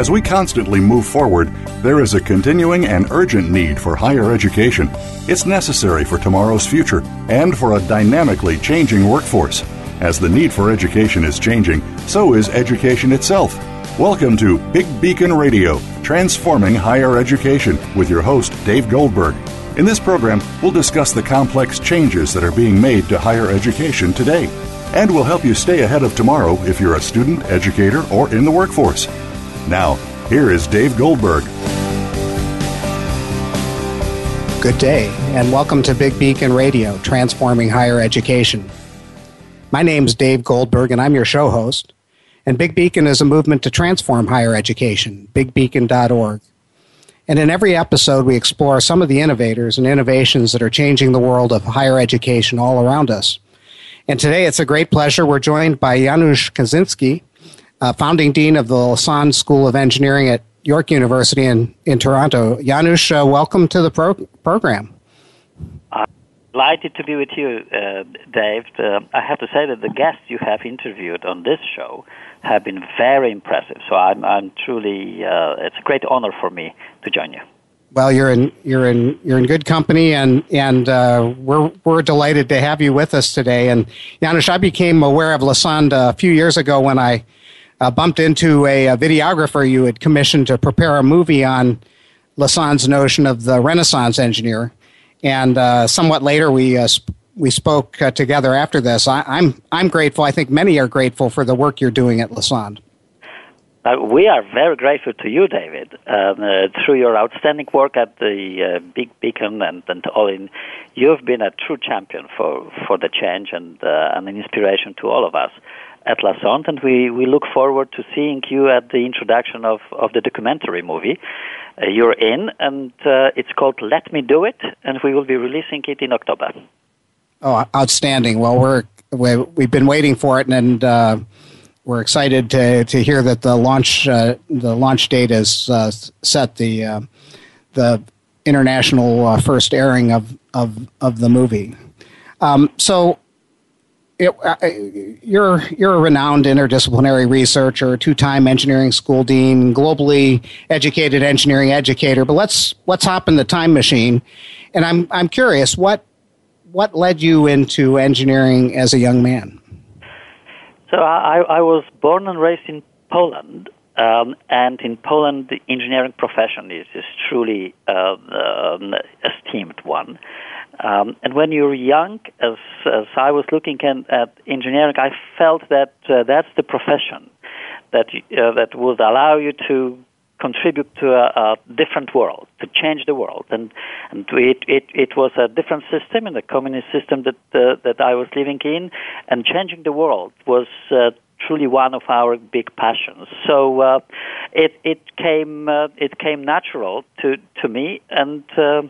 As we constantly move forward, there is a continuing and urgent need for higher education. It's necessary for tomorrow's future and for a dynamically changing workforce. As the need for education is changing, so is education itself. Welcome to Big Beacon Radio, transforming higher education, with your host, Dave Goldberg. In this program, we'll discuss the complex changes that are being made to higher education today. And we'll help you stay ahead of tomorrow if you're a student, educator, or in the workforce. Now, here is Dave Goldberg. Good day, and welcome to Big Beacon Radio, transforming higher education. My name's Dave Goldberg, and I'm your show host. And Big Beacon is a movement to transform higher education, bigbeacon.org. And in every episode, we explore some of the innovators and innovations that are changing the world of higher education all around us. And today it's a great pleasure. We're joined by Janusz Kozinski, uh, founding dean of the Lassonde School of Engineering at York University in, in Toronto. Janusz, uh, welcome to the pro- program. Uh, delighted to be with you, uh, Dave. Uh, I have to say that the guests you have interviewed on this show have been very impressive. So I'm, I'm truly, uh, it's a great honor for me to join you. Well, you're in you're in you're in good company, and and uh, we're we're delighted to have you with us today. And Janusz, I became aware of Lassonde a few years ago when I uh, bumped into a, a, videographer you had commissioned to prepare a movie on Lassonde's notion of the Renaissance engineer. And uh, somewhat later, we uh, sp- we spoke uh, together after this. I, am I'm, I'm grateful. I think many are grateful for the work you're doing at Lassonde. Uh, we are very grateful to you, David, um, through your outstanding work at the Big Beacon and, and all in. You've been a true champion for, for the change and, and an inspiration to all of us at Lassonde, and we, we look forward to seeing you at the introduction of, of the documentary movie. Uh, you're in, and uh, it's called Let Me Do It, and we will be releasing it in October. Oh, outstanding! Well, we're we've been waiting for it, and uh, we're excited to to hear that the launch uh, the launch date is uh, set. The uh, the international first airing of of of the movie. Um, so it, uh, you're you're a renowned interdisciplinary researcher, two-time engineering school dean, globally educated engineering educator. But let's let's hop in the time machine, and I'm I'm curious what what led you into engineering as a young man. So I, I was born and raised in Poland, um, and in Poland, the engineering profession is, is truly uh, um, esteemed one. Um, and when you're young, as, as I was looking at, at engineering, I felt that uh, that's the profession that uh, that would allow you to contribute to a, a, different world, to change the world, and and it, it it was a different system in the communist system that uh, that I was living in, and changing the world was. Uh, truly one of our big passions. So uh, it it came uh, it came natural to to me, and uh,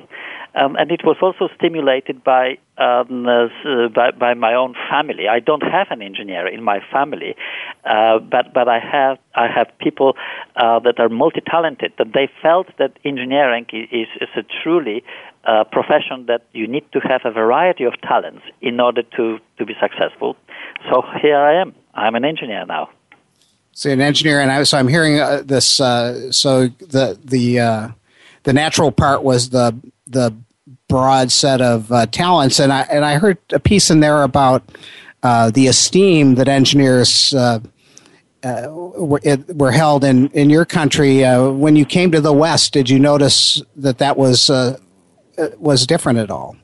um, and it was also stimulated by, um, uh, by, by my own family. I don't have an engineer in my family, uh, but but I have I have people uh, that are multi-talented. That they felt that engineering is, is a truly uh, profession that you need to have a variety of talents in order to to be successful. So here I am. I'm an engineer now. So an engineer, and I, so I'm hearing uh, this. Uh, so the the the natural part was the the broad set of uh, talents, and I and I heard a piece in there about uh, the esteem that engineers. Uh, uh were, it, were held in, in your country uh, when you came to the West. Did you notice that that was uh, was different at all?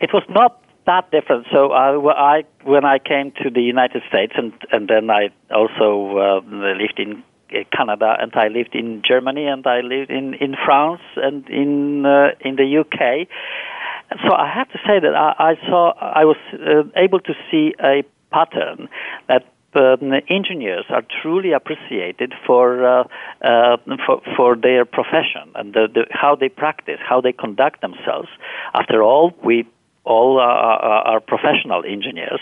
It was not that different. So I, when I came to the United States, and and then I also lived in uh, Canada, and I lived in Germany, and I lived in, in France, and in uh, in the UK. so I have to say that I, I saw, I was uh, able to see a pattern that um, engineers are truly appreciated for uh, uh, for, for their profession and the, the, how they practice, how they conduct themselves. After all, we all are, are, professional engineers.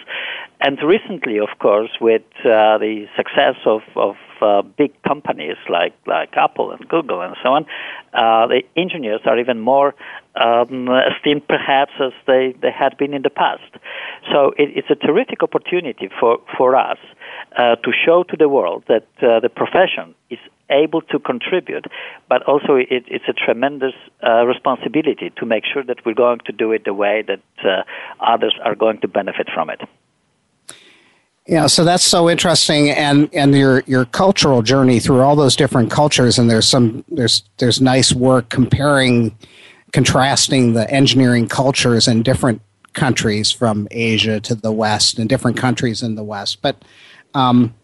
And recently, of course, with uh, the success of, of uh, big companies like, like Apple and Google and so on, uh, the engineers are even more um, esteemed perhaps as they, they had been in the past. So it, it's a terrific opportunity for, for us uh, to show to the world that uh, the profession is able to contribute, but also it, it's a tremendous uh, responsibility to make sure that we're going to do it the way that uh, others are going to benefit from it. Yeah, so that's so interesting, and and your your cultural journey through all those different cultures, and there's some there's there's nice work comparing, contrasting the engineering cultures in different countries from Asia to the West and different countries in the West. But um,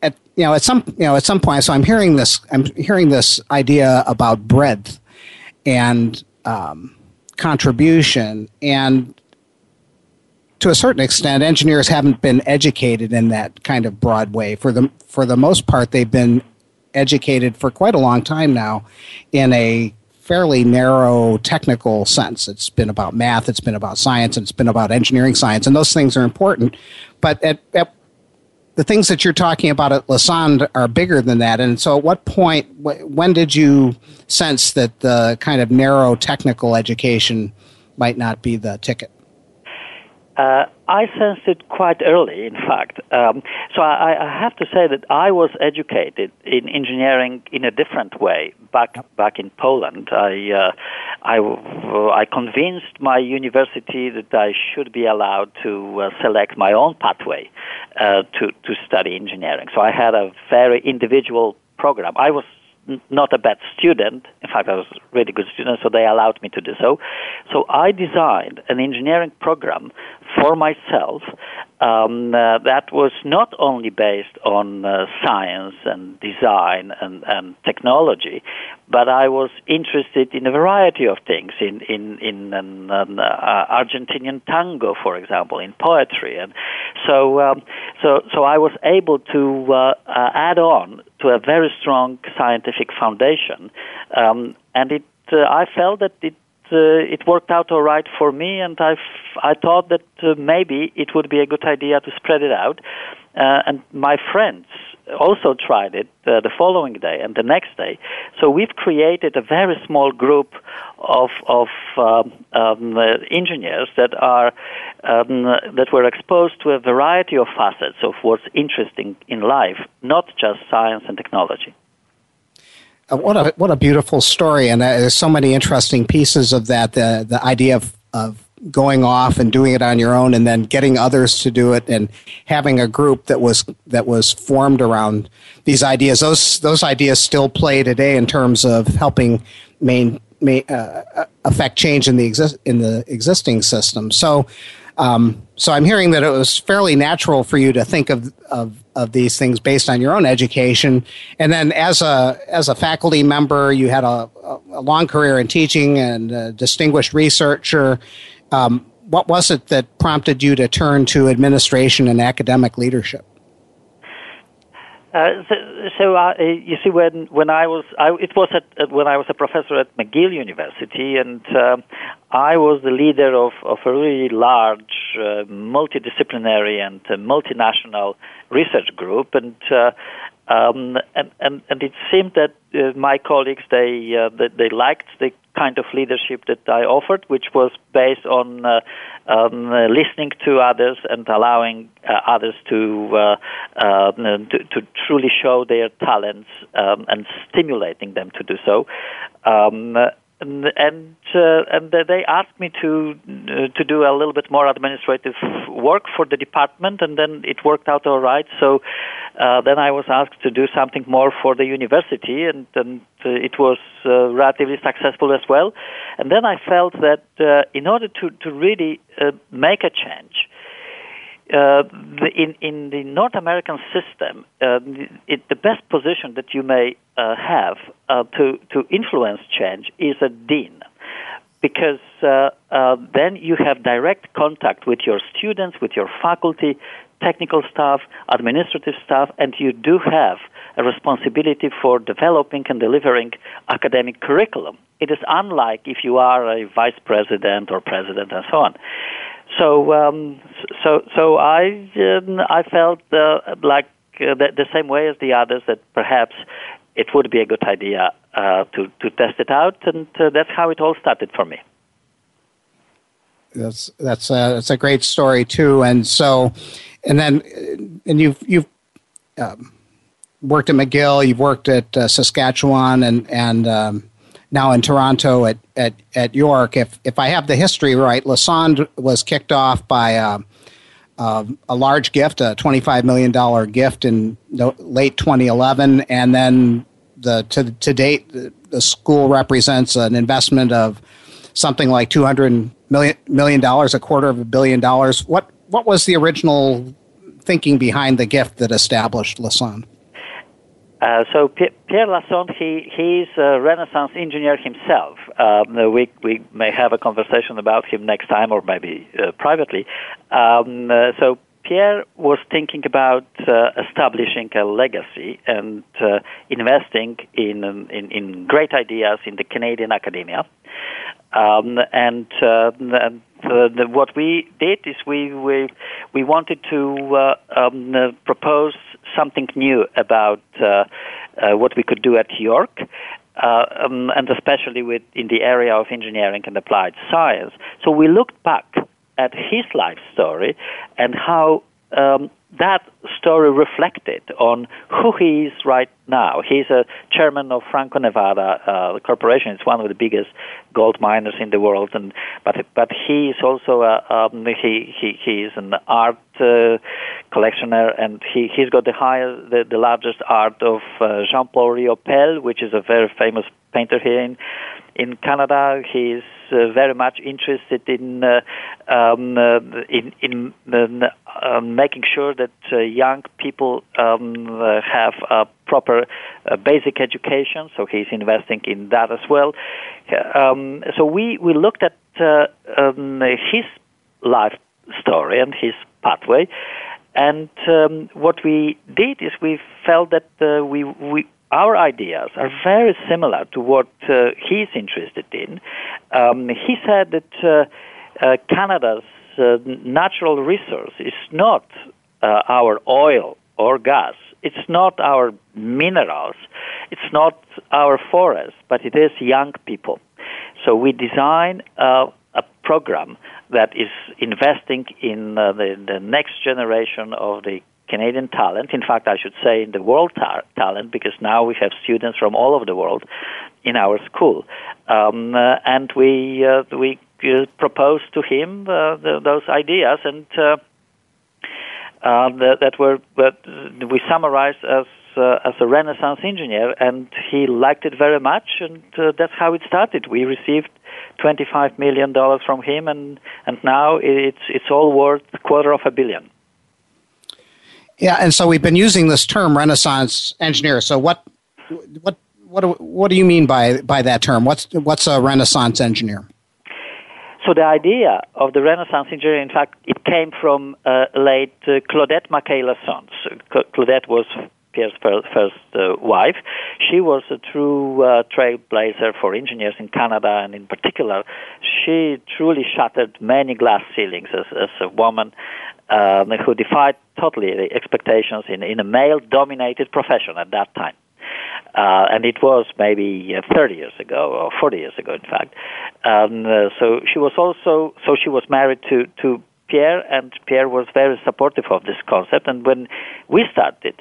at you know at some you know at some point, so I'm hearing this I'm hearing this idea about breadth and um, contribution and to a certain extent, engineers haven't been educated in that kind of broad way. For the for the most part, they've been educated for quite a long time now in a fairly narrow technical sense. It's been about math, it's been about science, and it's been about engineering science, and those things are important. But at, at the things that you're talking about at Lassonde are bigger than that. And so, at what point, when did you sense that the kind of narrow technical education might not be the ticket? Uh, I sensed it quite early, in fact. Um, so I, I, have to say that I was educated in engineering in a different way back back in Poland. I uh, I, I convinced my university that I should be allowed to uh, select my own pathway uh, to to study engineering. So I had a very individual program. I was not a bad student. In fact, I was a really good student, so they allowed me to do so. So I designed an engineering program for myself um, uh, that was not only based on uh, science and design and, and technology, but I was interested in a variety of things in in in an, an uh, Argentinian tango, for example, in poetry, and so um, so so I was able to uh, uh, add on to a very strong scientific foundation, um, and it uh, I felt that it it worked out all right for me, and I I thought that uh, maybe it would be a good idea to spread it out. Uh, and my friends also tried it uh, the following day and the next day. So we've created a very small group of of um, um, uh, engineers that are um, that were exposed to a variety of facets of what's interesting in life, not just science and technology. Uh, what a what a beautiful story, and uh, there's so many interesting pieces of that. The the idea of of going off and doing it on your own, and then getting others to do it, and having a group that was that was formed around these ideas. Those those ideas still play today in terms of helping main, main uh, affect change in the exist in the existing system. So. Um, so I'm hearing that it was fairly natural for you to think of, of, of these things based on your own education, and then as a as a faculty member, you had a, a long career in teaching and a distinguished researcher. Um, what was it that prompted you to turn to administration and academic leadership? Uh, so you see, when when I was, I, it was at, when I was a professor at McGill University, and uh, I was the leader of, of a really large, uh, multidisciplinary and uh, multinational research group, and uh, um, and, and and it seemed that uh, my colleagues they uh, they, they liked the kind of leadership that I offered, which was based on uh, um, listening to others and allowing uh, others to, uh, um, to, to truly show their talents um, and stimulating them to do so. Um, and and, uh, and they asked me to uh, to do a little bit more administrative work for the department, and then it worked out all right. So uh, then I was asked to do something more for the university, and, and uh, it was uh, relatively successful as well. And then I felt that uh, in order to to really make a change, uh, the, in in the North American system, uh, it, the best position that you may uh, have uh, to to influence change is a dean, because uh, uh, then you have direct contact with your students, with your faculty, technical staff, administrative staff, and you do have a responsibility for developing and delivering academic curriculum. It is unlike if you are a vice president or president and so on. So, um, so, so I, um, I felt uh, like uh, the, the, same way as the others that perhaps it would be a good idea uh, to to test it out, and uh, that's how it all started for me. That's that's a, that's a great story too, and so, and then, and you've you've um, worked at McGill, you've worked at uh, Saskatchewan, and and um, now in Toronto at, at, at York. If if I have the history right, Lassonde was kicked off by uh, uh, a large gift, a $25 million gift in late 2011. And then the to, to date, the, the school represents an investment of something like $200 million, million a quarter of a billion dollars. What, what was the original thinking behind the gift that established Lassonde? Uh, so Pierre Lassonde, he he's a Renaissance engineer himself. Um, we we may have a conversation about him next time, or maybe uh, privately. Um, uh, so Pierre was thinking about uh, establishing a legacy and uh, investing in, in, in great ideas in the Canadian academia. Um, and, uh, and uh, the, what we did is we we, we wanted to uh, um, uh, propose something new about uh, uh, what we could do at York. Uh, um, and especially with in the area of engineering and applied science. So we looked back at his life story and how um, that story reflected on who he is right now. He's a chairman of Franco Nevada uh, Corporation. It's one of the biggest gold miners in the world, and but but he is also a, um, he he he is an art uh, collectioner, and he he's got the highest the, the largest art of uh, Jean Paul Riopelle, which is a very famous painter here in in Canada. He's uh, very much interested in uh, um, uh, in, in uh, making sure that uh, young people um, uh, have a proper basic education. So he's investing in that as well. Um, so we we looked at um, his life story and his pathway. And um, what we did is we felt that uh, we, we our ideas are very similar to what uh, he's interested in. Um, he said that uh, uh, Canada's uh, natural resource is not uh, our oil or gas. It's not our minerals. It's not our forests, but it is young people. So we design uh, a program that is investing in the, the next generation of the Canadian talent. In fact, I should say in the world ta- talent because now we have students from all over the world in our school, um, uh, and we uh, we uh, to him uh, the, those ideas and. Uh, uh, that, that were that we summarized as as a Renaissance engineer, and he liked it very much, and that's how it started. We received twenty-five million dollars from him, and and now it's it's all worth a quarter of a billion. Yeah, and so we've been using this term Renaissance engineer. So what what what do, what do you mean by by that term? What's what's a Renaissance engineer? So the idea of the Renaissance engineer, in fact, it came from uh, late uh, Claudette Mackay-Lassonde. Claudette was Pierre's first uh, wife. She was a true uh, trailblazer for engineers in Canada, and in particular, she truly shattered many glass ceilings as, as a woman um, who defied totally the expectations in, in a male dominated profession at that time. Uh, and it was maybe uh, 30 years ago, or 40 years ago, in fact. Um, uh, so she was also, so she was married to, to Pierre, and Pierre was very supportive of this concept. And when we started,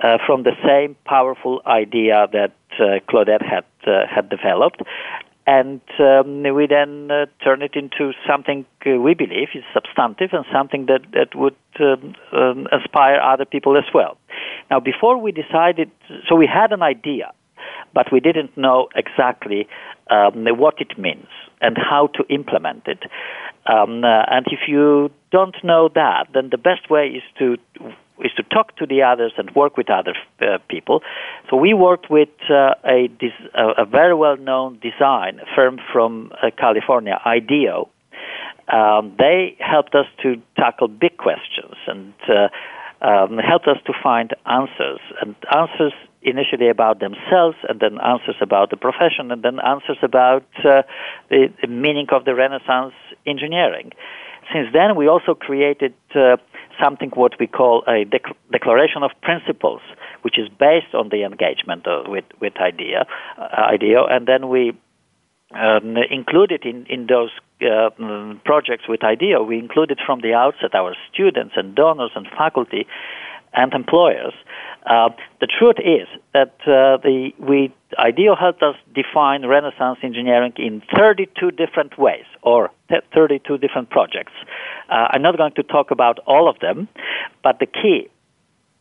uh, from the same powerful idea that uh, Claudette had uh, had developed, and um, we then turn it into something we believe is substantive and something that, that would um, um, inspire other people as well. Now, before we decided, so we had an idea, but we didn't know exactly um, what it means and how to implement it. Um, uh, and if you don't know that, then the best way is to is to talk to the others and work with other uh, people. So we worked with uh, a, a very well-known design firm from uh, California, IDEO. Um, they helped us to tackle big questions and uh, um, helped us to find answers and answers initially about themselves and then answers about the profession and then answers about uh, the, the, meaning of the Renaissance engineering. Since then, we also created uh, something what we call a dec- declaration of principles, which is based on the engagement with with idea, uh, IDEO, and then we um, included in in those uh, projects with IDEO. We included from the outset our students and donors and faculty and employers. Uh, the truth is that uh, the we IDEO helped us define Renaissance engineering in 32 different ways or 32 different projects. Uh, I'm not going to talk about all of them, but the key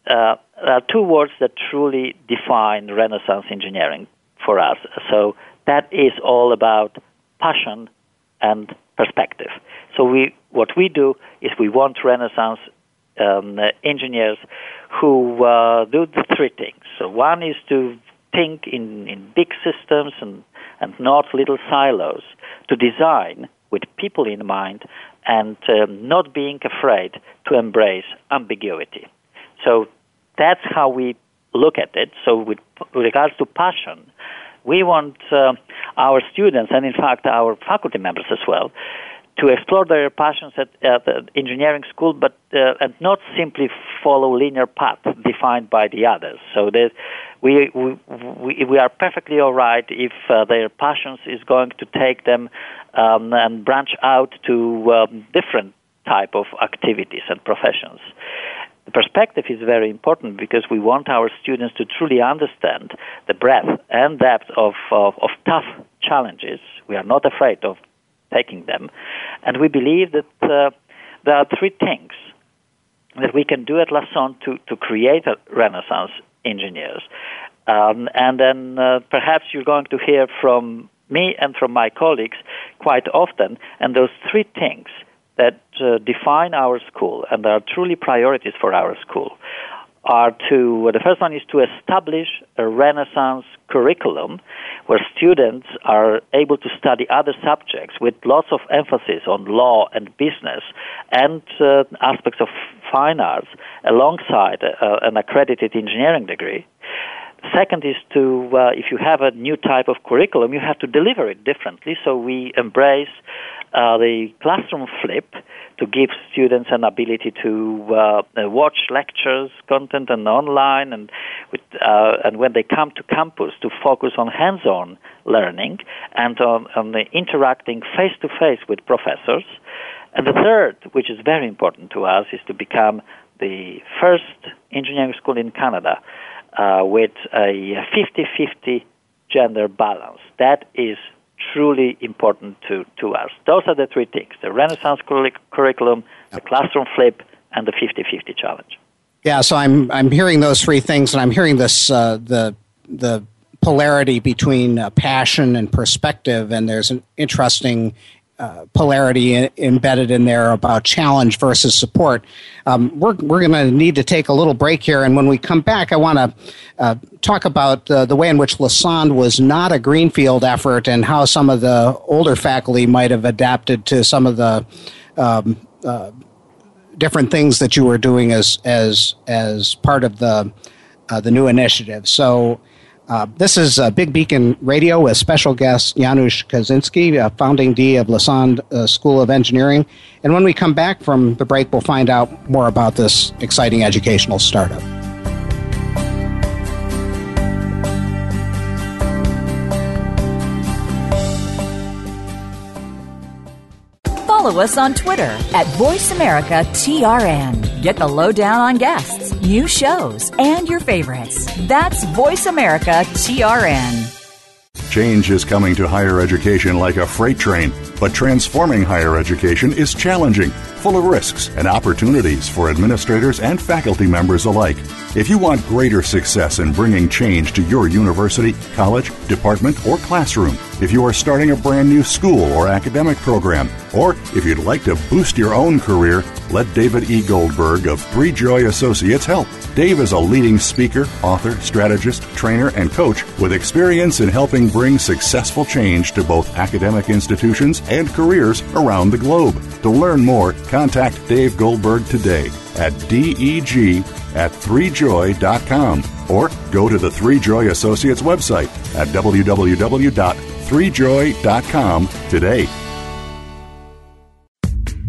uh, are two words that truly define Renaissance engineering for us. So that is all about passion and perspective. So we, what we do is we want Renaissance um, engineers who uh, do the three things. So one is to think in, in big systems and, and not little silos, to design with people in mind and um, not being afraid to embrace ambiguity. So that's how we look at it. So with, with regards to passion, we want uh, our students and in fact our faculty members as well to explore their passions at, at the engineering school, but uh, and not simply follow linear path defined by the others. So we, we we we are perfectly all right if uh, their passions is going to take them um, and branch out to um, different type of activities and professions. The perspective is very important because we want our students to truly understand the breadth and depth of, of, of tough challenges. We are not afraid of taking them. And we believe that uh, there are three things that we can do at Lassonde to, to create Renaissance engineers. Um, and then uh, perhaps you're going to hear from me and from my colleagues quite often. And those three things that uh, define our school and are truly priorities for our school are to the first one is to establish a Renaissance curriculum where students are able to study other subjects with lots of emphasis on law and business and uh, aspects of fine arts alongside uh, an accredited engineering degree. Second is to, uh, if you have a new type of curriculum, you have to deliver it differently. So we embrace uh, the classroom flip to give students an ability to uh, uh, watch lectures, content, and online, and with, uh, and when they come to campus to focus on hands-on learning and on, on interacting face-to-face with professors. And the third, which is very important to us, is to become the first engineering school in Canada uh, with a 50-50 gender balance. That is truly important to, to us. Those are the three things the Renaissance curriculum, the classroom flip, and the 50 50 challenge. Yeah, so I'm, I'm hearing those three things, and I'm hearing this uh, the, the polarity between uh, passion and perspective, and there's an interesting polarity embedded in there about challenge versus support. Um, we're we're going to need to take a little break here, and when we come back, I want to uh, talk about uh, the way in which Lassonde was not a greenfield effort and how some of the older faculty might have adapted to some of the um, uh, different things that you were doing as as as part of the uh, the new initiative. So. Uh, this is uh, Big Beacon Radio with special guest Janusz Kozinski, uh, founding D of Lassonde uh, School of Engineering. And when we come back from the break, we'll find out more about this exciting educational startup. Follow us on Twitter at VoiceAmericaTRN. Get the lowdown on guests, new shows, and your favorites. That's VoiceAmericaTRN. Change is coming to higher education like a freight train, but transforming higher education is challenging, full of risks and opportunities for administrators and faculty members alike. If you want greater success in bringing change to your university, college, department, or classroom, if you are starting a brand new school or academic program, or if you'd like to boost your own career, let David E. Goldberg of Three Joy Associates help. Dave is a leading speaker, author, strategist, trainer, and coach with experience in helping bring successful change to both academic institutions and careers around the globe. To learn more, contact Dave Goldberg today at deg at 3joy.com or go to the 3Joy Associates website at www.3joy.com today.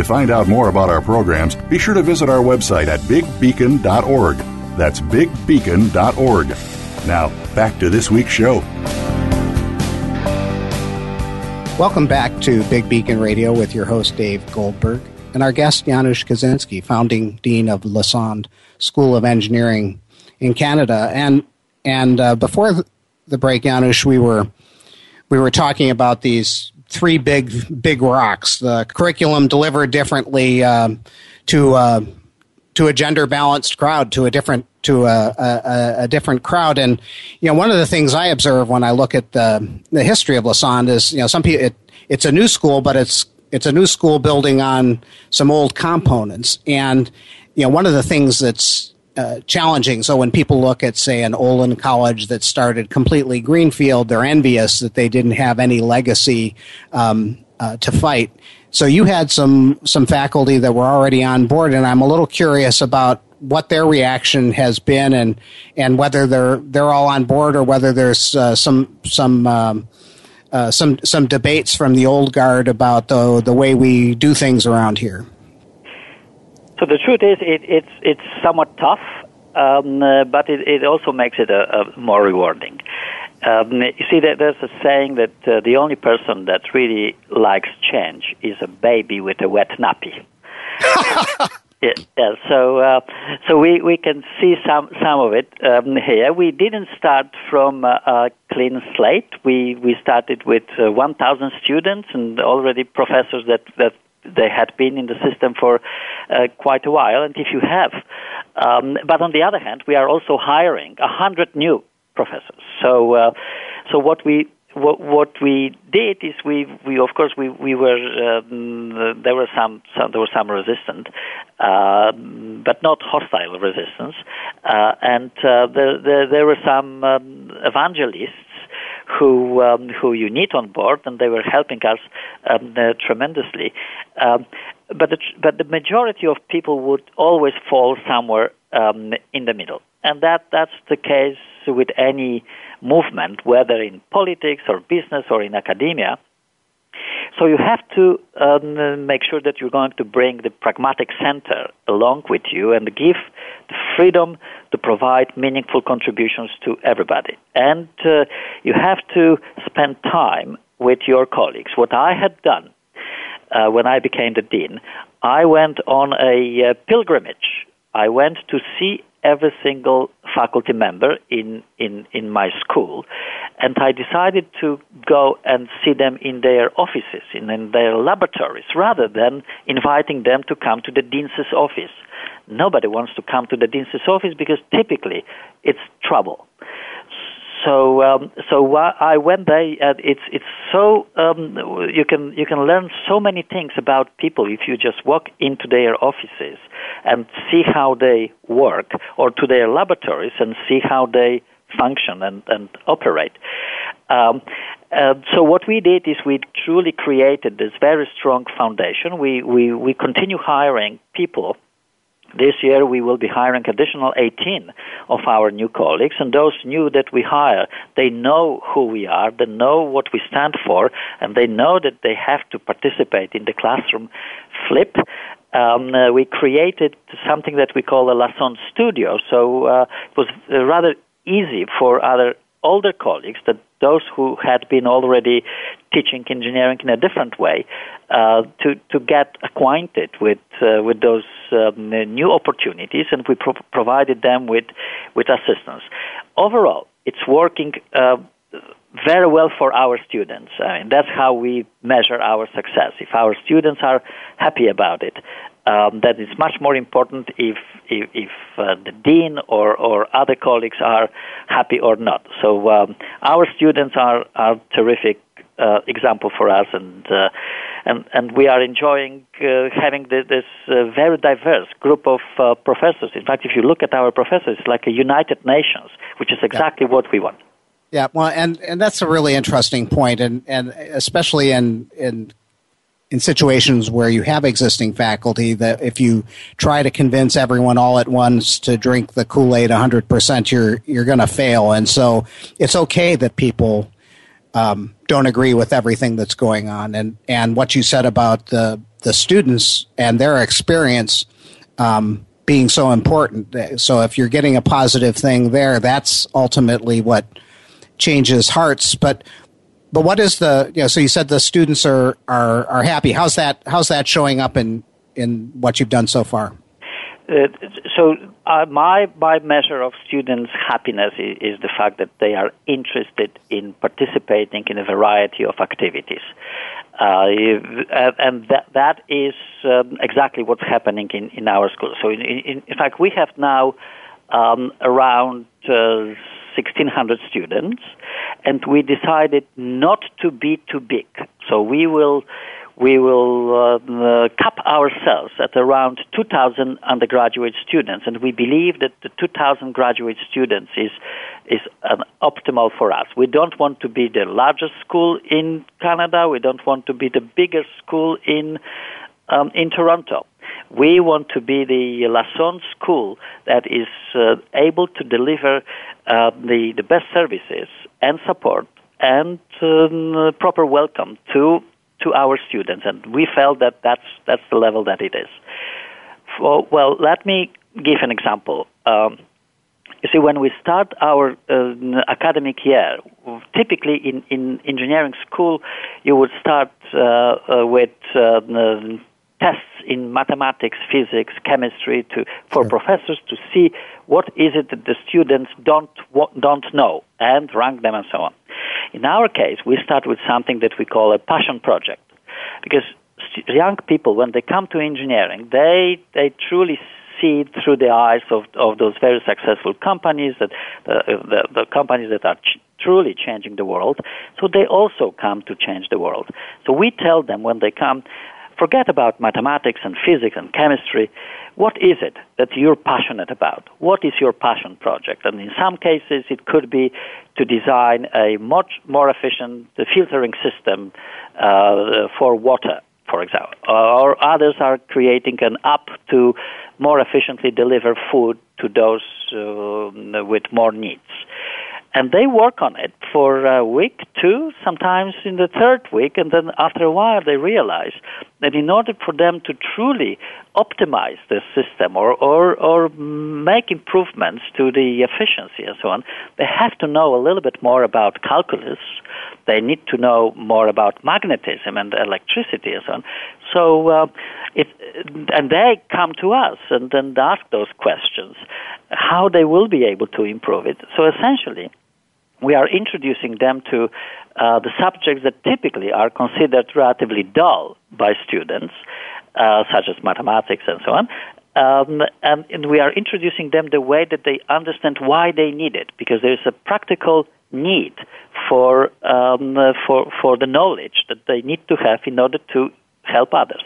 To find out more about our programs, be sure to visit our website at bigbeacon.org. That's bigbeacon.org. Now, back to this week's show. Welcome back to Big Beacon Radio with your host, Dave Goldberg, and our guest, Janusz Kozinski, founding dean of Lassonde School of Engineering in Canada. And and uh, before the break, Janusz, we were we were talking about these three big big rocks. The curriculum delivered differently um, to uh, to a gender balanced crowd, to a different to a, a, a, different crowd. And you know, one of the things I observe when I look at the the history of Lassonde is you know some people it, it's a new school, but it's it's a new school building on some old components. And you know, one of the things that's uh, challenging. So when people look at, say, an Olin college that started completely greenfield, they're envious that they didn't have any legacy um, uh, to fight. So you had some some faculty that were already on board, and I'm a little curious about what their reaction has been, and and whether they're they're all on board, or whether there's uh, some some. Um, uh, some some debates from the old guard about the the way we do things around here. So the truth is, it, it's it's somewhat tough, um, uh, but it, it also makes it a, a more rewarding. Um, you see, there's a saying that uh, the only person that really likes change is a baby with a wet nappy. yeah, yeah, so uh, so we, we can see some some of it um, here. We didn't start from uh, a clean slate. We we started with uh, 1,000 students and already professors that that they had been in the system for uh, quite a while, and if you have, um, but on the other hand, we are also hiring a hundred new professors. So, uh, so what we what, we did is we we of course we we were um, there were some, some there was some resistance, uh, but not hostile resistance, uh, and uh, there, there, there were some um, evangelists who um, who you need on board, and they were helping us um, uh, tremendously. Um, but the, but the majority of people would always fall somewhere um, in the middle, and that that's the case with any movement, whether in politics or business or in academia. So you have to um, make sure that you're going to bring the pragmatic center along with you and give the freedom to provide meaningful contributions to everybody. And uh, you have to spend time with your colleagues. What I had done uh, when I became the dean, I went on a uh, pilgrimage. I went to see every single faculty member in, in, in my school, and I decided to go and see them in their offices, in, in their laboratories, rather than inviting them to come to the dean's office. Nobody wants to come to the dean's office because typically it's trouble. So, um, so I went there. And it's it's so um, you can you can learn so many things about people if you just walk into their offices and see how they work, or to their laboratories and see how they function and, and operate. Um, Uh, so what we did is we truly created this very strong foundation. We, we, we continue hiring people this year we will be hiring additional 18 of our new colleagues, and those new that we hire, they know who we are, they know what we stand for, and they know that they have to participate in the classroom flip. Um, uh, we created something that we call a Lassonde Studio, so uh, it was uh, rather easy for other older colleagues that those who had been already teaching engineering in a different way uh, to to get acquainted with uh, with those um, new opportunities, and we pro- provided them with with assistance. Overall, it's working. Uh, very well for our students. I mean, that's how we measure our success. If our students are happy about it, um, that is much more important if if, if uh, the dean or, or other colleagues are happy or not. So um, our students are are terrific uh, example for us, and uh, and and we are enjoying uh, having this, this uh, very diverse group of uh, professors. In fact, if you look at our professors, it's like a United Nations, which is exactly yeah. what we want. Yeah, well, and and that's a really interesting point, and and especially in in in situations where you have existing faculty that if you try to convince everyone all at once to drink the Kool-Aid 100%, you're, you're going to fail. And so it's okay that people um, don't agree with everything that's going on. And, and what you said about the, the students and their experience um, being so important. So if you're getting a positive thing there, that's ultimately what changes hearts. But but what is the you know, so you said the students are, are are happy. How's that how's that showing up in in what you've done so far? Uh, so uh, my my measure of students' happiness is, is, the fact that they are interested in participating in a variety of activities, uh, and that that is um, exactly what's happening in, in our school. So in, in, in fact, we have now um, around uh, 1,600 students, and we decided not to be too big. So we will we will uh, cap ourselves at around 2,000 undergraduate students, and we believe that the 2,000 graduate students is is an optimal for us. We don't want to be the largest school in Canada. We don't want to be the biggest school in um, in Toronto. We want to be the Lassonde school that is uh, able to deliver uh, the, the best services and support and um, proper welcome to to our students, and we felt that that's that's the level that it is. For, well, let me give an example. Um, you see, when we start our uh, academic year, typically in, in engineering school, you would start uh, uh, with uh, tests in mathematics, physics, chemistry to, for sure. professors to see what is it that the students don't don't know and rank them and so on. In our case, we start with something that we call a passion project, because young people, when they come to engineering, they they truly see through the eyes of, of those very successful companies that uh, the, the companies that are ch- truly changing the world. So they also come to change the world. So we tell them when they come, forget about mathematics and physics and chemistry. What is it that you're passionate about? What is your passion project? And in some cases, it could be to design a much more efficient filtering system uh, for water, for example. Or others are creating an app to more efficiently deliver food to those uh, with more needs and they work on it for a week, two, sometimes in the third week, and then after a while they realize that in order for them to truly optimize the system or, or, or make improvements to the efficiency and so on, they have to know a little bit more about calculus. They need to know more about magnetism and electricity and so on. So, uh, it, and they come to us and then ask those questions, how they will be able to improve it. So essentially, we are introducing them to uh, the subjects that typically are considered relatively dull by students, uh, such as mathematics and so on. Um, and, and, we are introducing them the way that they understand why they need it, because there is a practical need for um, for for the knowledge that they need to have in order to help others.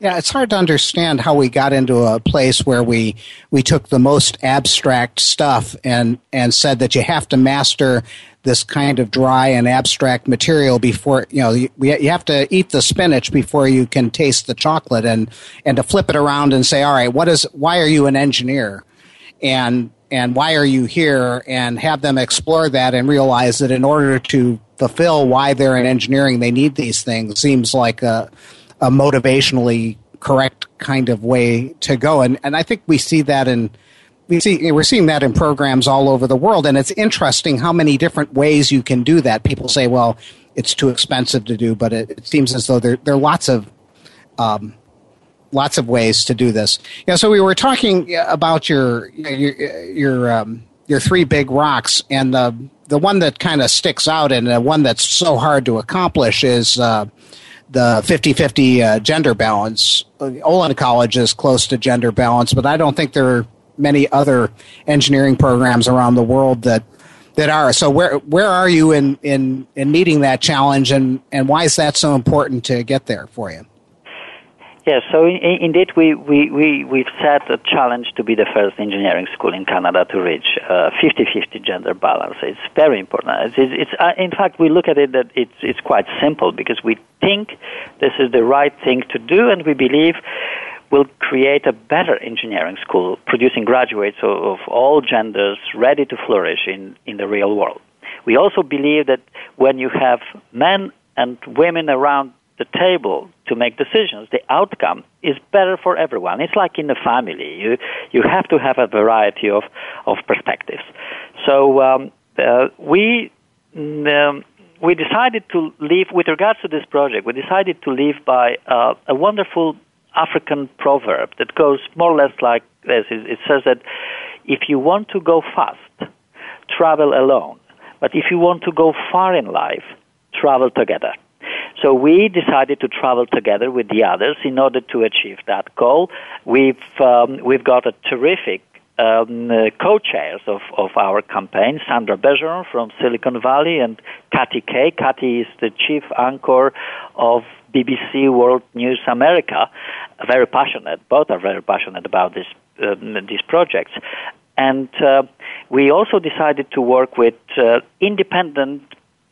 Yeah, it's hard to understand how we got into a place where we we took the most abstract stuff and and said that you have to master this kind of dry and abstract material before you know you, you have to eat the spinach before you can taste the chocolate and and to flip it around and say all right what is why are you an engineer? And and why are you here? And have them explore that and realize that in order to fulfill why they're in engineering they need these things. Seems like a, a motivationally correct kind of way to go and and I think we see that in we see we're seeing that in programs all over the world, and it's interesting how many different ways you can do that. People say, "Well, it's too expensive to do," but it, it seems as though there there are lots of um, lots of ways to do this. Yeah. So we were talking about your your your, um, your three big rocks, and the the one that kind of sticks out and the one that's so hard to accomplish is. Uh, the 50-50 uh, gender balance. Olin College is close to gender balance, but I don't think there are many other engineering programs around the world that that are. So where where are you in in in meeting that challenge, and and why is that so important to get there for you? Yes, so in, indeed we, we, we, we've set a challenge to be the first engineering school in Canada to reach uh, 50-50 gender balance. It's very important. It's, it's uh, in fact, we look at it that it's, it's quite simple because we think this is the right thing to do and we believe will create a better engineering school, producing graduates of, of all genders ready to flourish in, in the real world. We also believe that when you have men and women around the table to make decisions, the outcome is better for everyone. It's like in the family. You, you have to have a variety of, of perspectives. So um, uh, we, um, we decided to leave, with regards to this project, we decided to leave by uh, a wonderful African proverb that goes more or less like this. It says that if you want to go fast, travel alone. But if you want to go far in life, travel together. So we decided to travel together with the others in order to achieve that goal. We've um, we've got a terrific um, uh, co-chairs of, of our campaign, Sandra Bergeron from Silicon Valley and Katty Kay. Katty is the chief anchor of BBC World News America, very passionate. Both are very passionate about this, um, these projects. And uh, we also decided to work with uh, independent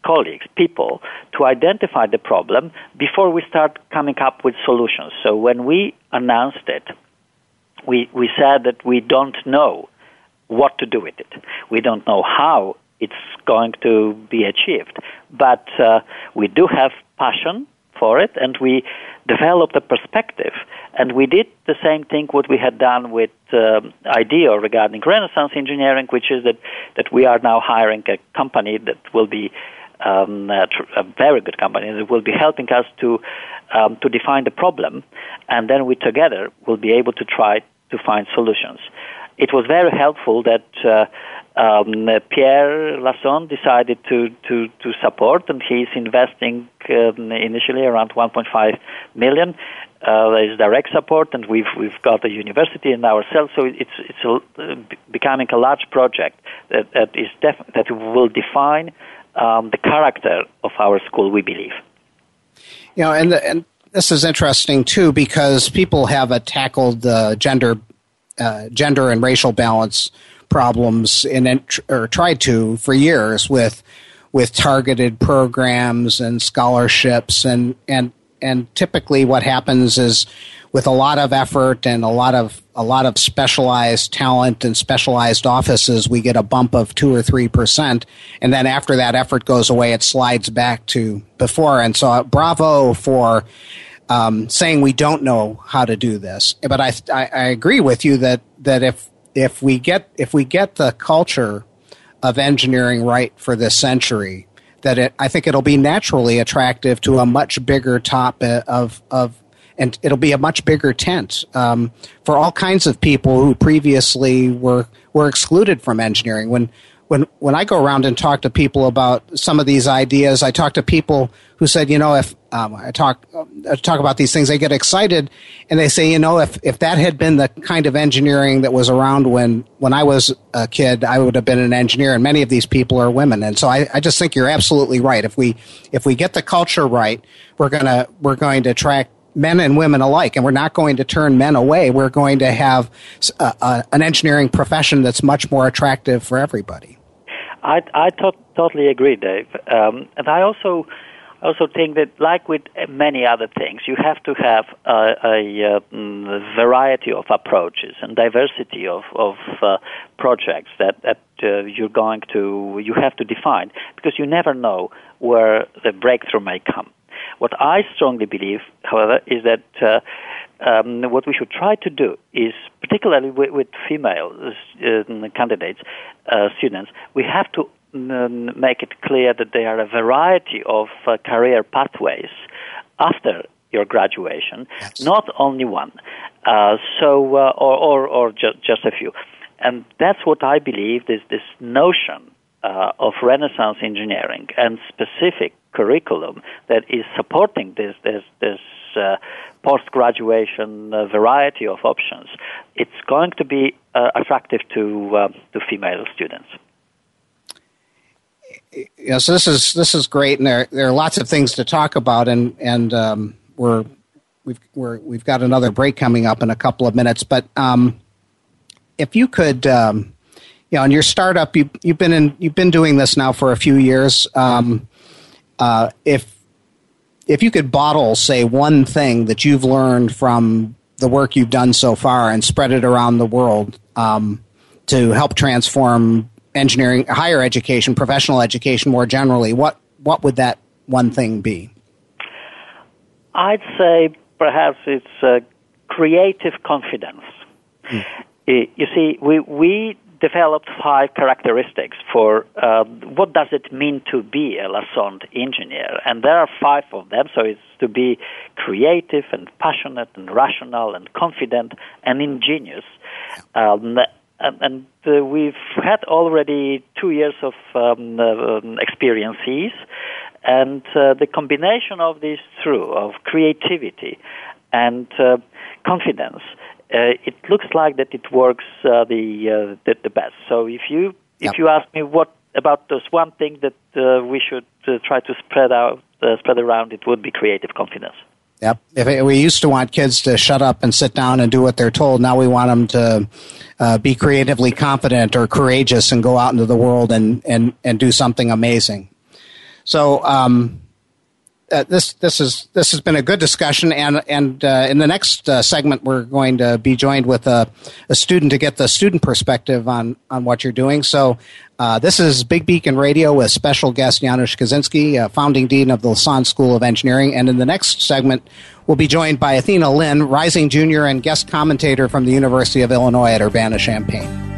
colleagues, people, to identify the problem before we start coming up with solutions. So when we announced it, we, we said that we don't know what to do with it. We don't know how it's going to be achieved. But uh, we do have passion for it, and we developed a perspective. And we did the same thing what we had done with um, regarding Renaissance engineering, which is that, that we are now hiring a company that will be um, a, tr- very good company that will be helping us to um, to define the problem, and then we together will be able to try to find solutions. It was very helpful that uh, um, Pierre Lassonde decided to, to, to support, and he's investing um, initially around 1.5 million. Uh, there is direct support, and we've we've got a university in ourselves, so it's it's a, uh, becoming a large project that, that is def- that will define um, the character of our school. We believe. You know, and and this is interesting too because people have uh, tackled the gender uh, gender and racial balance problems in or tried to for years with with targeted programs and scholarships and and and typically what happens is with a lot of effort and a lot of a lot of specialized talent and specialized offices we get a bump of 2 or 3% and then after that effort goes away it slides back to before. And so uh, bravo for um, saying we don't know how to do this. But I, I, I agree with you that that if if we get if we get the culture of engineering right for this century, that it I think it'll be naturally attractive to a much bigger top of of and it'll be a much bigger tent um, for all kinds of people who previously were were excluded from engineering. When when when I go around and talk to people about some of these ideas, I talk to people who said, you know, if um, I talk I talk about these things, they get excited and they say, you know, if if that had been the kind of engineering that was around when when I was a kid, I would have been an engineer. And many of these people are women, and so I, I just think you're absolutely right. If we if we get the culture right, we're gonna we're going to attract men and women alike, and we're not going to turn men away. We're going to have a, a, an engineering profession that's much more attractive for everybody. I, I totally agree, Dave. Um, and I also also think that, like with many other things, you have to have a, mm, variety of approaches and diversity of, of uh, projects that, that uh, you're going to you have to define because you never know where the breakthrough may come. What I strongly believe, however, is that uh, um, what we should try to do is, particularly with, with female uh, candidates, uh, students, we have to um, make it clear that there are a variety of uh, career pathways after your graduation, yes. not only one. Uh, so, uh, or, or, or ju- just a few. And that's what I believe is this notion uh, of Renaissance engineering and specific curriculum that is supporting this this this uh, post graduation uh, variety of options. It's going to be uh, attractive to uh, to female students. Yeah, so this is this is great, and there there are lots of things to talk about, and and um, we're we've we're, we've got another break coming up in a couple of minutes, but um, if you could. Um, you know, in your startup, you, you've been in, you've been doing this now for a few years. Um, uh, if if you could bottle, say, one thing that you've learned from the work you've done so far and spread it around the world um, to help transform engineering, higher education, professional education more generally, what what would that one thing be? I'd say perhaps it's uh, creative confidence. Mm. You see, we we developed five characteristics for uh, what does it mean to be a Lassonde engineer, and there are five of them. So it's to be creative and passionate and rational and confident and ingenious. Um, and, and uh, we've had already two years of um, uh, experiences, and uh, the combination of these three of creativity and uh, confidence it looks like that it works uh, the, uh, the, the best. So if you if yep. you ask me what about this one thing that uh, we should uh, try to spread out uh, spread around, it would be creative confidence. Yep. If it, we used to want kids to shut up and sit down and do what they're told, now we want them to uh, be creatively confident or courageous and go out into the world and and and do something amazing. So. Um, uh, this this is this has been a good discussion, and and uh, in the next uh, segment, we're going to be joined with a, a, student to get the student perspective on on what you're doing. So, uh, this is Big Beacon Radio with special guest Janusz Kozinski, uh, founding dean of the Lassonde School of Engineering, and in the next segment, we'll be joined by Athena Lin, rising junior and guest commentator from the University of Illinois at Urbana Champaign.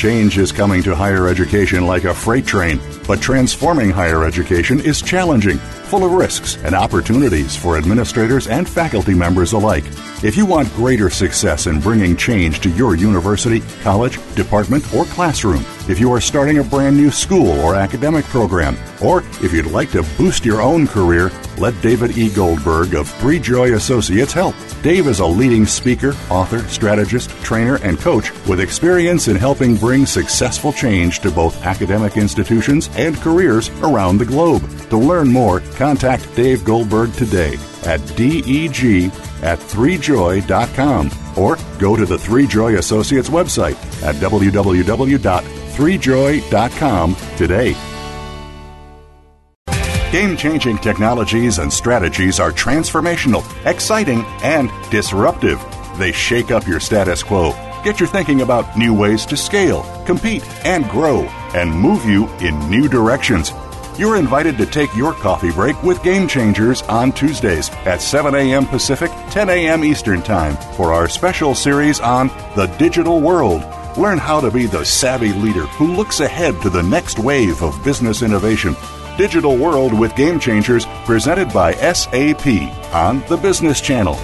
Change is coming to higher education like a freight train, but transforming higher education is challenging full of risks and opportunities for administrators and faculty members alike. If you want greater success in bringing change to your university, college, department, or classroom, if you are starting a brand new school or academic program, or if you'd like to boost your own career, let David E. Goldberg of Three Joy Associates help. Dave is a leading speaker, author, strategist, trainer, and coach with experience in helping bring successful change to both academic institutions and careers around the globe. To learn more, contact Dave Goldberg today at deg at 3joy.com or go to the 3Joy Associates website at www.3joy.com today. Game changing technologies and strategies are transformational, exciting, and disruptive. They shake up your status quo, get you thinking about new ways to scale, compete, and grow, and move you in new directions. You're invited to take your coffee break with Game Changers on Tuesdays at 7 a.m. Pacific, 10 a.m. Eastern Time for our special series on the digital world. Learn how to be the savvy leader who looks ahead to the next wave of business innovation. Digital World with Game Changers presented by SAP on the Business Channel.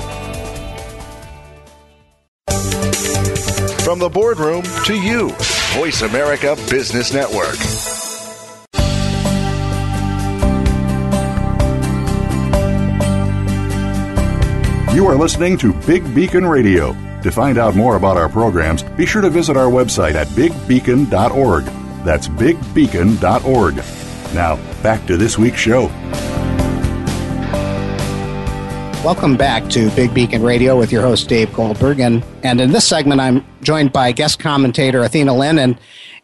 From the boardroom to you, Voice America Business Network. You are listening to Big Beacon Radio. To find out more about our programs, be sure to visit our website at bigbeacon.org. That's bigbeacon.org. Now, back to this week's show. Welcome back to Big Beacon Radio with your host Dave Goldberg, and and in this segment I'm joined by guest commentator Athena Lin and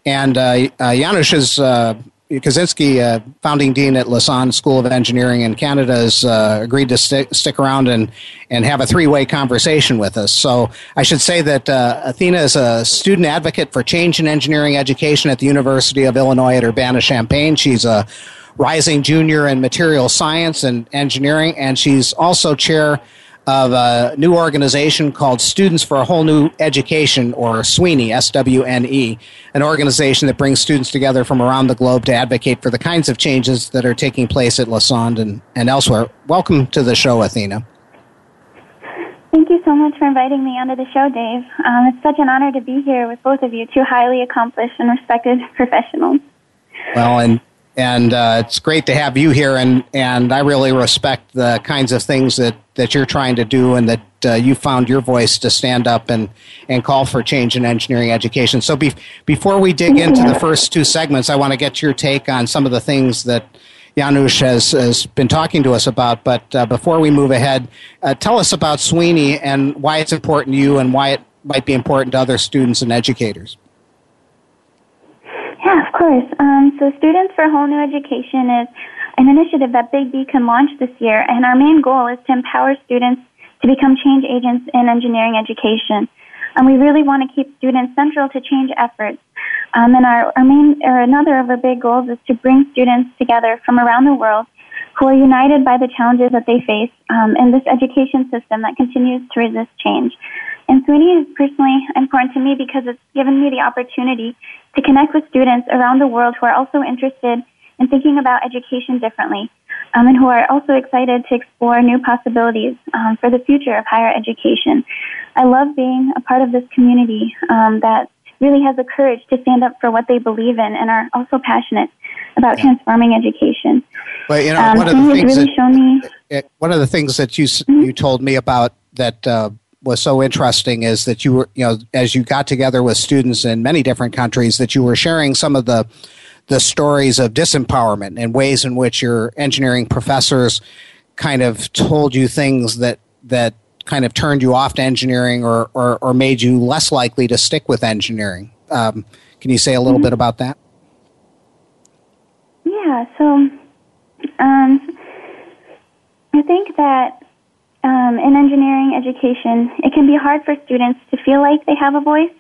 and uh, uh, Janusz uh, Kozinski, uh, founding dean at Lassonde School of Engineering in Canada, has uh, agreed to stick, stick around and, and have a three way conversation with us. So I should say that uh, Athena is a student advocate for change in engineering education at the University of Illinois at Urbana Champaign. She's a rising junior in material science and engineering, and she's also chair of a new organization called Students for a Whole New Education, or SWNE, S W N E, an organization that brings students together from around the globe to advocate for the kinds of changes that are taking place at Lassonde and, and elsewhere. Welcome to the show, Athena. Thank you so much for inviting me onto the show, Dave. Um, it's such an honor to be here with both of you, two highly accomplished and respected professionals. Well, and and uh, it's great to have you here and and I really respect the kinds of things that that you're trying to do and that uh, you found your voice to stand up and and call for change in engineering education. So be, before we dig into the first two segments I want to get your take on some of the things that Janusz has, has been talking to us about. But uh, before we move ahead uh, tell us about Sweeney and why it's important to you and why it might be important to other students and educators course. Um, so, Students for Whole New Education is an initiative that Big Beacon launch this year, and our main goal is to empower students to become change agents in engineering education. And we really want to keep students central to change efforts. Um, and our, our main, or another of our big goals is to bring students together from around the world who are united by the challenges that they face um, in this education system that continues to resist change. And SUNY is personally important to me because it's given me the opportunity to connect with students around the world who are also interested in thinking about education differently um, and who are also excited to explore new possibilities um, for the future of higher education. I love being a part of this community um, that really has the courage to stand up for what they believe in and are also passionate about yeah. transforming education. Well, you know, um, one of the things really that, me, one of the things that you mm-hmm. you told me about that uh, was so interesting is that you were, you know, as you got together with students in many different countries, that you were sharing some of the the stories of disempowerment and ways in which your engineering professors kind of told you things that that kind of turned you off to engineering or or, or made you less likely to stick with engineering. Um, can you say a little mm-hmm. bit about that? Yeah. So, um, I think that um, in engineering education, it can be hard for students to feel like they have a voice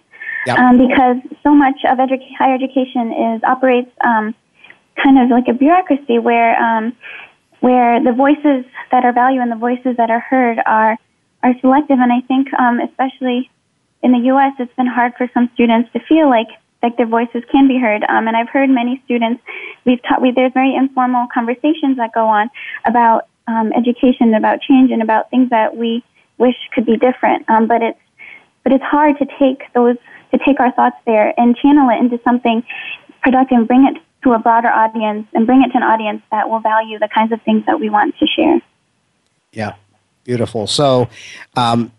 yep. um, because so much of edu- higher education is operates um, kind of like a bureaucracy where um, where the voices that are valued and the voices that are heard are are selective. And I think, um, especially in the U.S., it's been hard for some students to feel like like their voices can be heard. Um, and I've heard many students. We've taught. We, there's very informal conversations that go on about um, education, about change, and about things that we wish could be different. Um, but it's but it's hard to take those to take our thoughts there and channel it into something productive and bring it to a broader audience and bring it to an audience that will value the kinds of things that we want to share. Yeah, beautiful. So, um,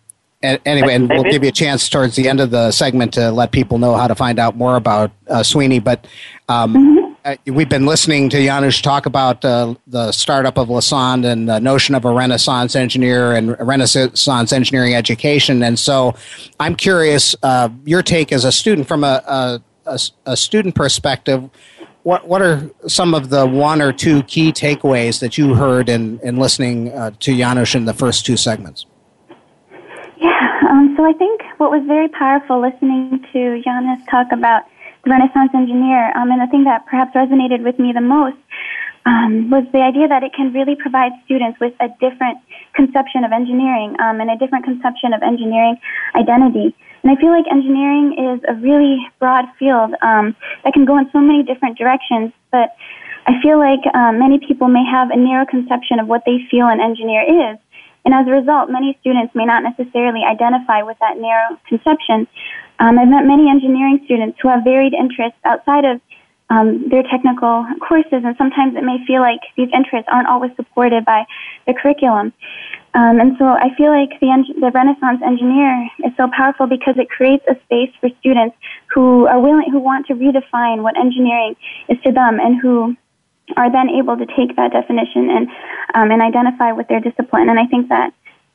anyway, and we'll give you a chance towards the end of the segment to let people know how to find out more about uh, SWNE. But um, mm-hmm. Uh, we've been listening to Janusz talk about uh, the startup of Lassonde and the notion of a Renaissance engineer and Renaissance engineering education. And so I'm curious, uh, your take as a student from a, a, a, student perspective, what, what are some of the one or two key takeaways that you heard in, in listening uh, to Janusz in the first two segments? I think what was very powerful listening to Janusz talk about the Renaissance engineer. Um, and the thing that perhaps resonated with me the most um, was the idea that it can really provide students with a different conception of engineering um, and a different conception of engineering identity. And I feel like engineering is a really broad field um, that can go in so many different directions, but I feel like um, many people may have a narrow conception of what they feel an engineer is. And as a result, many students may not necessarily identify with that narrow conception. Um, I've met many engineering students who have varied interests outside of um, their technical courses, and sometimes it may feel like these interests aren't always supported by the curriculum. Um, and so I feel like the, the Renaissance engineer is so powerful because it creates a space for students who are willing, who want to redefine what engineering is to them, and who are then able to take that definition and um, and identify with their discipline. And I think that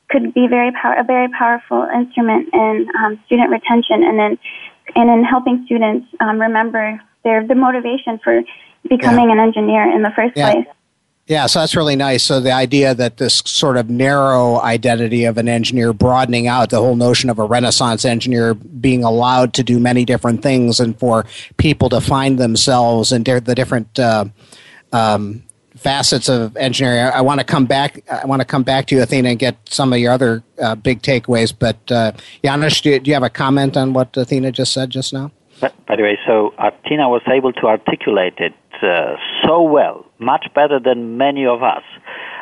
could be very power, a very powerful instrument in um, student retention and in and in helping students um, remember their the motivation for becoming yeah. an engineer in the first yeah. place. Yeah, so that's really nice. So the idea that this sort of narrow identity of an engineer broadening out, the whole notion of a Renaissance engineer being allowed to do many different things, and for people to find themselves in the different uh, um, facets of engineering. I, I want to come back. I want to come back to you, Athena, and get some of your other uh, big takeaways. But uh, Janusz, do, do you have a comment on what Athena just said just now? By the way, so Athena was able to articulate it uh, so well, much better than many of us.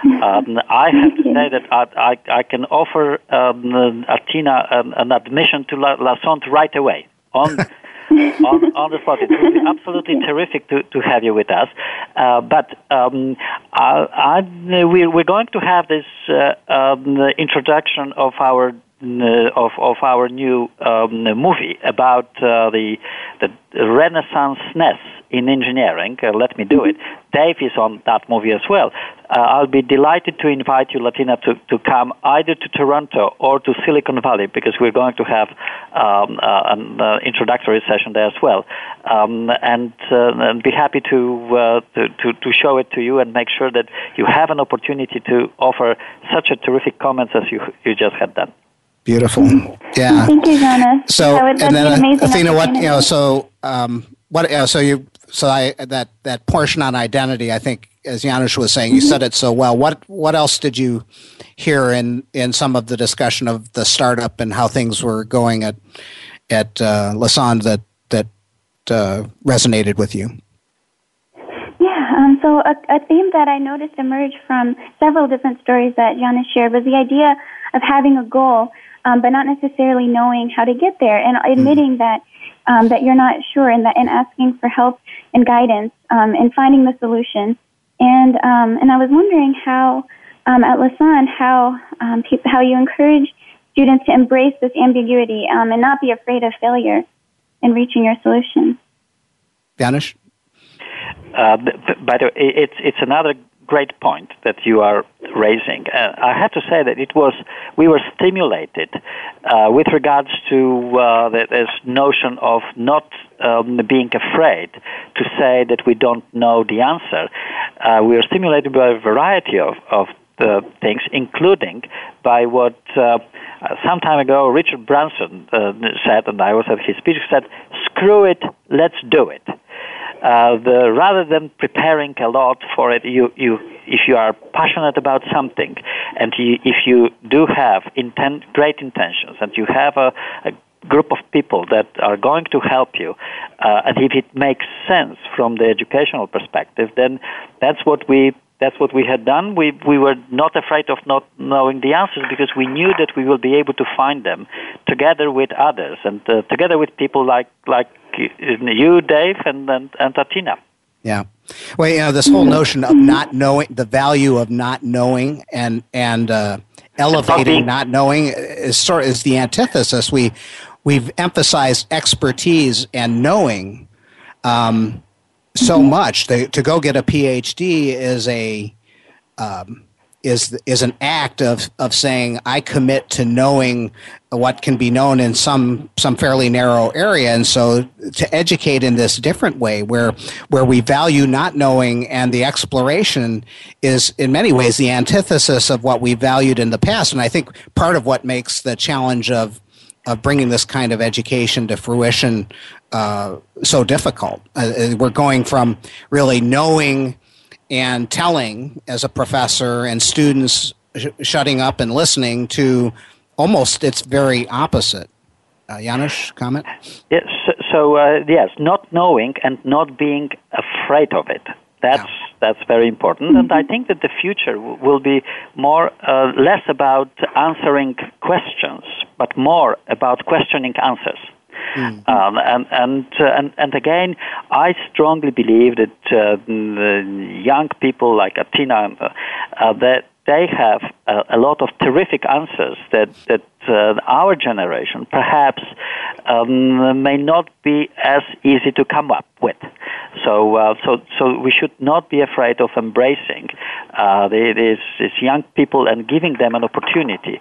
Um, I have to say that I, I, I can offer um, Athena an, an, admission to La, La right away on. On, on the spot. It would be absolutely terrific to, to have you with us. Uh, but um, I, I, we're, we're going to have this uh, um, introduction of our of of our new um, movie about uh, the the renaissanceness in engineering. Uh, let me do it. Dave is on that movie as well. Uh, I'll be delighted to invite you, Latina, to, to come either to Toronto or to Silicon Valley because we're going to have um, uh, an uh, introductory session there as well, um, and, and be happy to, to, to to show it to you and make sure that you have an opportunity to offer such a terrific comments as you you just had done. Beautiful. Yeah. Thank you, Jonas. So, and then uh, Athena, what you know? So, um, what? Uh, so you, so I that that portion on identity. I think, as Janusz was saying, you mm-hmm. said it so well. What what else did you hear in in some of the discussion of the startup and how things were going at at uh, Lassonde that that uh, resonated with you? Yeah. Um, so a, a theme that I noticed emerge from several different stories that Janusz shared was the idea of having a goal um, but not necessarily knowing how to get there and admitting mm. that um, that you're not sure and that and asking for help and guidance um, and finding the solution. And um, and I was wondering how um, at Lassonde how um, pe- how you encourage students to embrace this ambiguity um, and not be afraid of failure in reaching your solution. Janusz? Uh, by the way, it's it's another great point that you are raising. Uh, I have to say that it was we were stimulated uh, with regards to uh, this notion of not um, being afraid to say that we don't know the answer. Uh, we were stimulated by a variety of, of things, including by what uh, some time ago Richard Branson uh, said, and I was at his speech, said, "Screw it, let's do it." Uh, the, rather than preparing a lot for it, you, you, if you are passionate about something, and you, if you do have great intentions, and you have a, a group of people that are going to help you, uh, and if it makes sense from the educational perspective, then that's what we that's what we had done. We we were not afraid of not knowing the answers because we knew that we will be able to find them together with others and uh, together with people like like you, Dave, and and, and Tatina. Yeah. Well, you know, this whole notion of not knowing the value of not knowing and and uh, elevating not knowing is sort is the antithesis. We we've emphasized expertise and knowing. Um, so much. To, to go get a PhD is a um, is is an act of of saying I commit to knowing what can be known in some some fairly narrow area, and so to educate in this different way, where where we value not knowing and the exploration is in many ways the antithesis of what we valued in the past, and I think part of what makes the challenge of of bringing this kind of education to fruition uh, so difficult. Uh, uh, we're going from really knowing and telling as a professor and students sh- shutting up and listening to almost its very opposite. Uh, Janusz, comment? Yes, so, uh, yes, not knowing and not being afraid of it. That's yeah. that's very important, and I think that the future w- will be more uh, less about answering questions, but more about questioning answers. Mm. Um, and and, uh, and and again, I strongly believe that uh, young people like Athena, uh, uh, that they have a, a lot of terrific answers that that uh, our generation perhaps um, may not be as easy to come up with. So, uh, so, so we should not be afraid of embracing uh, these, these young people and giving them an opportunity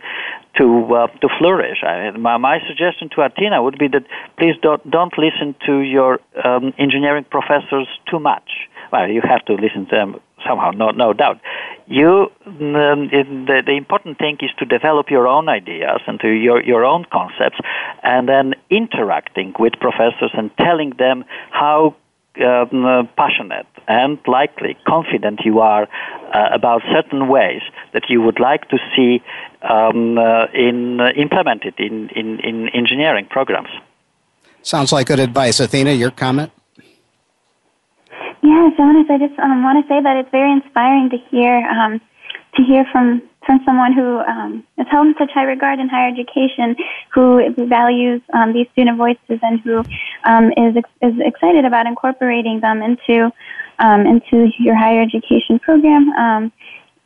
to uh, to flourish. I mean, my, my suggestion to Athena would be that please don't don't listen to your um, engineering professors too much. Well, you have to listen to them somehow, no, no doubt. You, um, the, the important thing is to develop your own ideas and to your, your own concepts, and then interacting with professors and telling them how um, uh, passionate and likely confident you are uh, about certain ways that you would like to see um, uh, in uh, implemented in, in, in engineering programs. Sounds like good advice. Athena, your comment? Yeah, Jonas, I just um, want to say that it's very inspiring to hear um, to hear from from someone who um, is held in such high regard in higher education, who values um, these student voices, and who um, is is excited about incorporating them into um, into your higher education program. Um,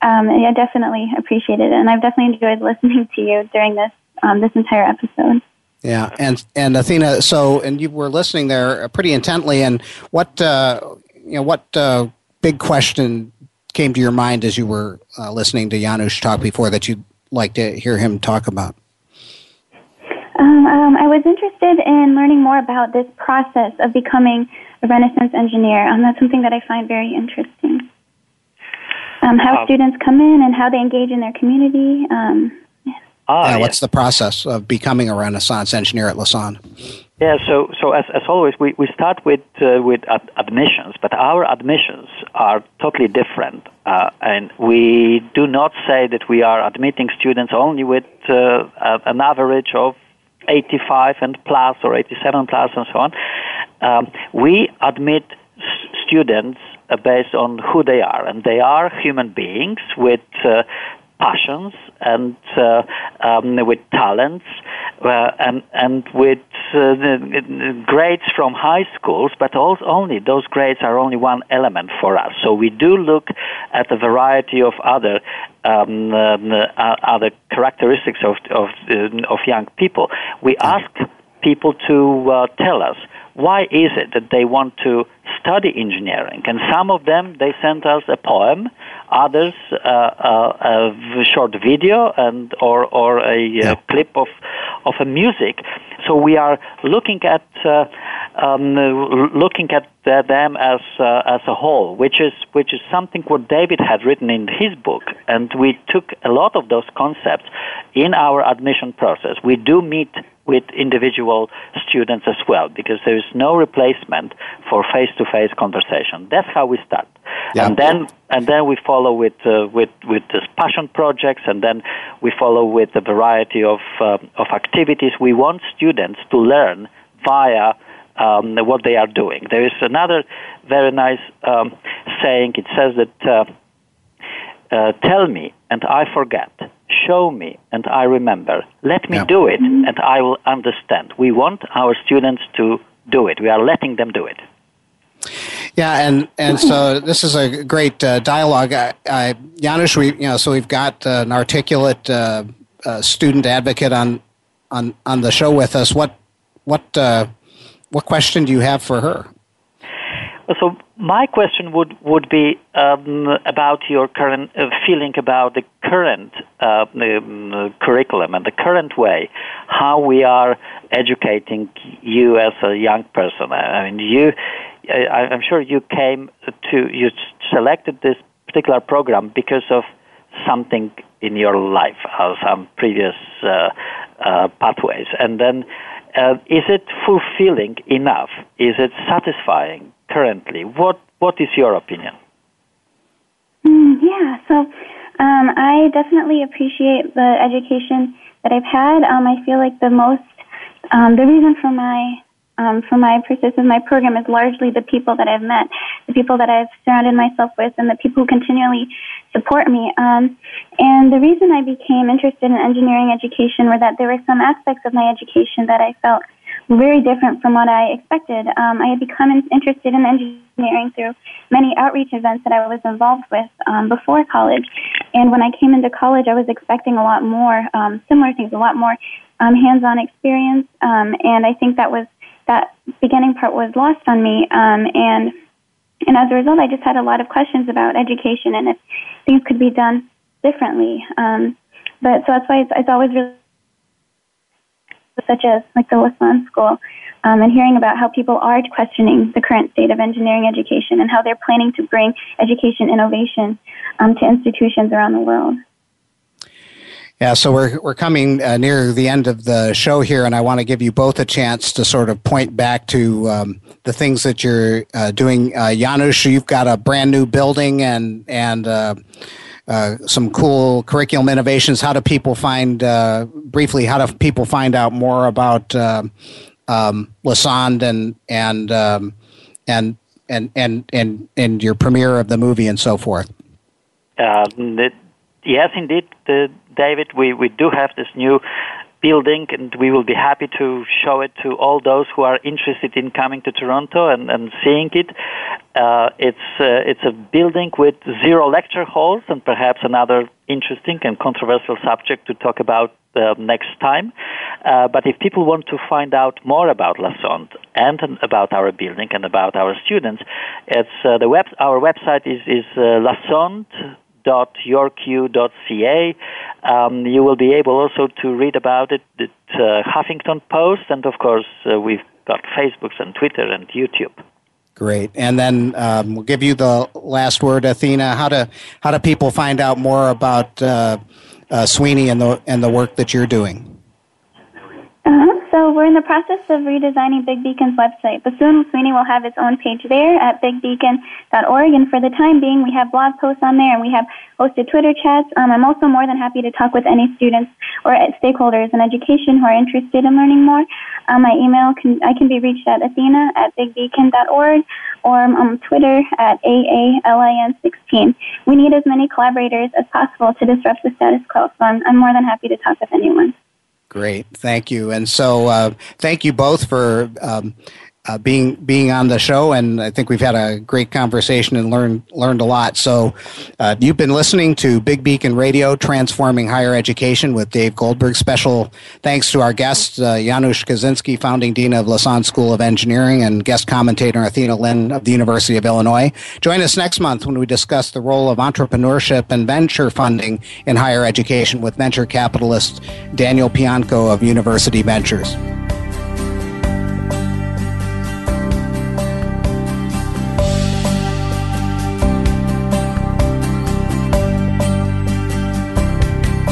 um, I definitely appreciate it, and I've definitely enjoyed listening to you during this um, this entire episode. Yeah, and and Athena, so and you were listening there pretty intently. And what uh, you know, what uh, big question came to your mind as you were uh, listening to Janusz talk before that you'd like to hear him talk about? Um, um, I was interested in learning more about this process of becoming a Renaissance engineer. Um, that's something that I find very interesting. Um, how uh, students come in and how they engage in their community. Um, yeah. Ah, yeah, what's the process of becoming a Renaissance engineer at Lassonde? Yeah, so so as, as always, we, we start with uh, with ad- admissions, but our admissions are totally different, uh, and we do not say that we are admitting students only with uh, an average of 85 and plus or 87 plus and so on. Um, we admit s- students uh, based on who they are, and they are human beings with uh, passions and uh, um, with talents uh, and, and with uh, grades from high schools, but also only those grades are only one element for us. So we do look at a variety of other um, um, uh, other characteristics of of, uh, of young people. We ask people to uh, tell us why is it that they want to study engineering? And some of them, they sent us a poem, others uh, uh, a short video and or or a yeah. clip of of a music. So we are looking at uh, um, looking at them as uh, as a whole, which is which is something what David had written in his book, and we took a lot of those concepts in our admission process. We do meet with individual students as well because there is no replacement for face-to-face conversation. That's how we start, yeah. and then and then we follow with uh, with with this passion projects, and then we follow with a variety of uh, of activities. We want students to learn via um, what they are doing. There is another very nice um, saying. It says that. Uh, uh, tell me and I forget. Show me and I remember. Let me yeah. do it and I will understand. We want our students to do it. We are letting them do it. Yeah, and, and so this is a great uh, dialogue. I, I, Janusz, we you know so we've got uh, an articulate uh, uh, student advocate on on on the show with us. What what uh, what question do you have for her? So my question would would be um, about your current uh, feeling about the current uh, um, curriculum and the current way how we are educating you as a young person. I mean, you. I, I'm sure you came to you selected this particular program because of something in your life, or some previous uh, uh, pathways, and then. Uh, is it fulfilling enough? Is it satisfying currently. What what is your opinion? Mm, yeah, so um, I definitely appreciate the education that I've had. Um, I feel like the most um, the reason for my um, for my persistence, my program is largely the people that I've met, the people that I've surrounded myself with, and the people who continually support me. Um, and the reason I became interested in engineering education were that there were some aspects of my education that I felt very different from what I expected. Um, I had become interested in engineering through many outreach events that I was involved with um, before college. And when I came into college, I was expecting a lot more um, similar things, a lot more um, hands-on experience. Um, and I think that was that beginning part was lost on me. Um, and and as a result, I just had a lot of questions about education and if things could be done differently. Um, but so that's why it's, it's always really such as like the Lassonde School, um, and hearing about how people are questioning the current state of engineering education and how they're planning to bring education innovation um, to institutions around the world. Yeah, so we're we're coming uh, near the end of the show here, and I want to give you both a chance to sort of point back to um, the things that you're uh, doing. Uh, Janusz, you've got a brand new building and and uh, uh, some cool curriculum innovations. How do people find uh, briefly? How do people find out more about um, Lassonde and and um, and and and and and your premiere of the movie and so forth? Uh, yes, indeed, David. We we do have this new building, and we will be happy to show it to all those who are interested in coming to Toronto and, and seeing it. Uh, it's uh, it's a building with zero lecture halls, and perhaps another interesting and controversial subject to talk about uh, next time. Uh, but if people want to find out more about La Lassonde and about our building and about our students, it's uh, the web. Our website is is uh, Lassonde www.yorku.ca. Um, you will be able also to read about it at uh, Huffington Post, and of course, uh, we've got Facebook and Twitter and YouTube. Great, and then um, we'll give you the last word, Athena. How do how do people find out more about uh, uh Sweeney and the and the work that you're doing? Uh-huh. So we're in the process of redesigning Big Beacon's website, but soon Sweeney will have its own page there at bigbeacon.org. And for the time being, we have blog posts on there, and we have hosted Twitter chats. Um, I'm also more than happy to talk with any students or stakeholders in education who are interested in learning more. Um, my email can I can be reached at athena at bigbeacon.org or on Twitter at AALIN16. We need as many collaborators as possible to disrupt the status quo, so I'm, I'm more than happy to talk with anyone. Great, thank you. And so, uh, thank you both for um, uh, being being on the show, and I think we've had a great conversation and learned learned a lot. So, uh, you've been listening to Big Beacon Radio, transforming higher education with Dave Goldberg. Special thanks to our guest uh, Janusz Kozinski, founding dean of Lassonde School of Engineering, and guest commentator Athena Lin of the University of Illinois. Join us next month when we discuss the role of entrepreneurship and venture funding in higher education with venture capitalist Daniel Pianko of University Ventures.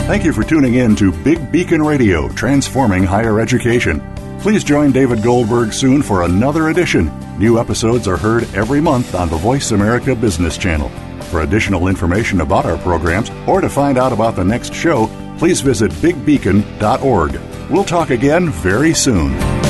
Thank you for tuning in to Big Beacon Radio, transforming higher education. Please join David Goldberg soon for another edition. New episodes are heard every month on the Voice America Business Channel. For additional information about our programs or to find out about the next show, please visit bigbeacon.org. We'll talk again very soon.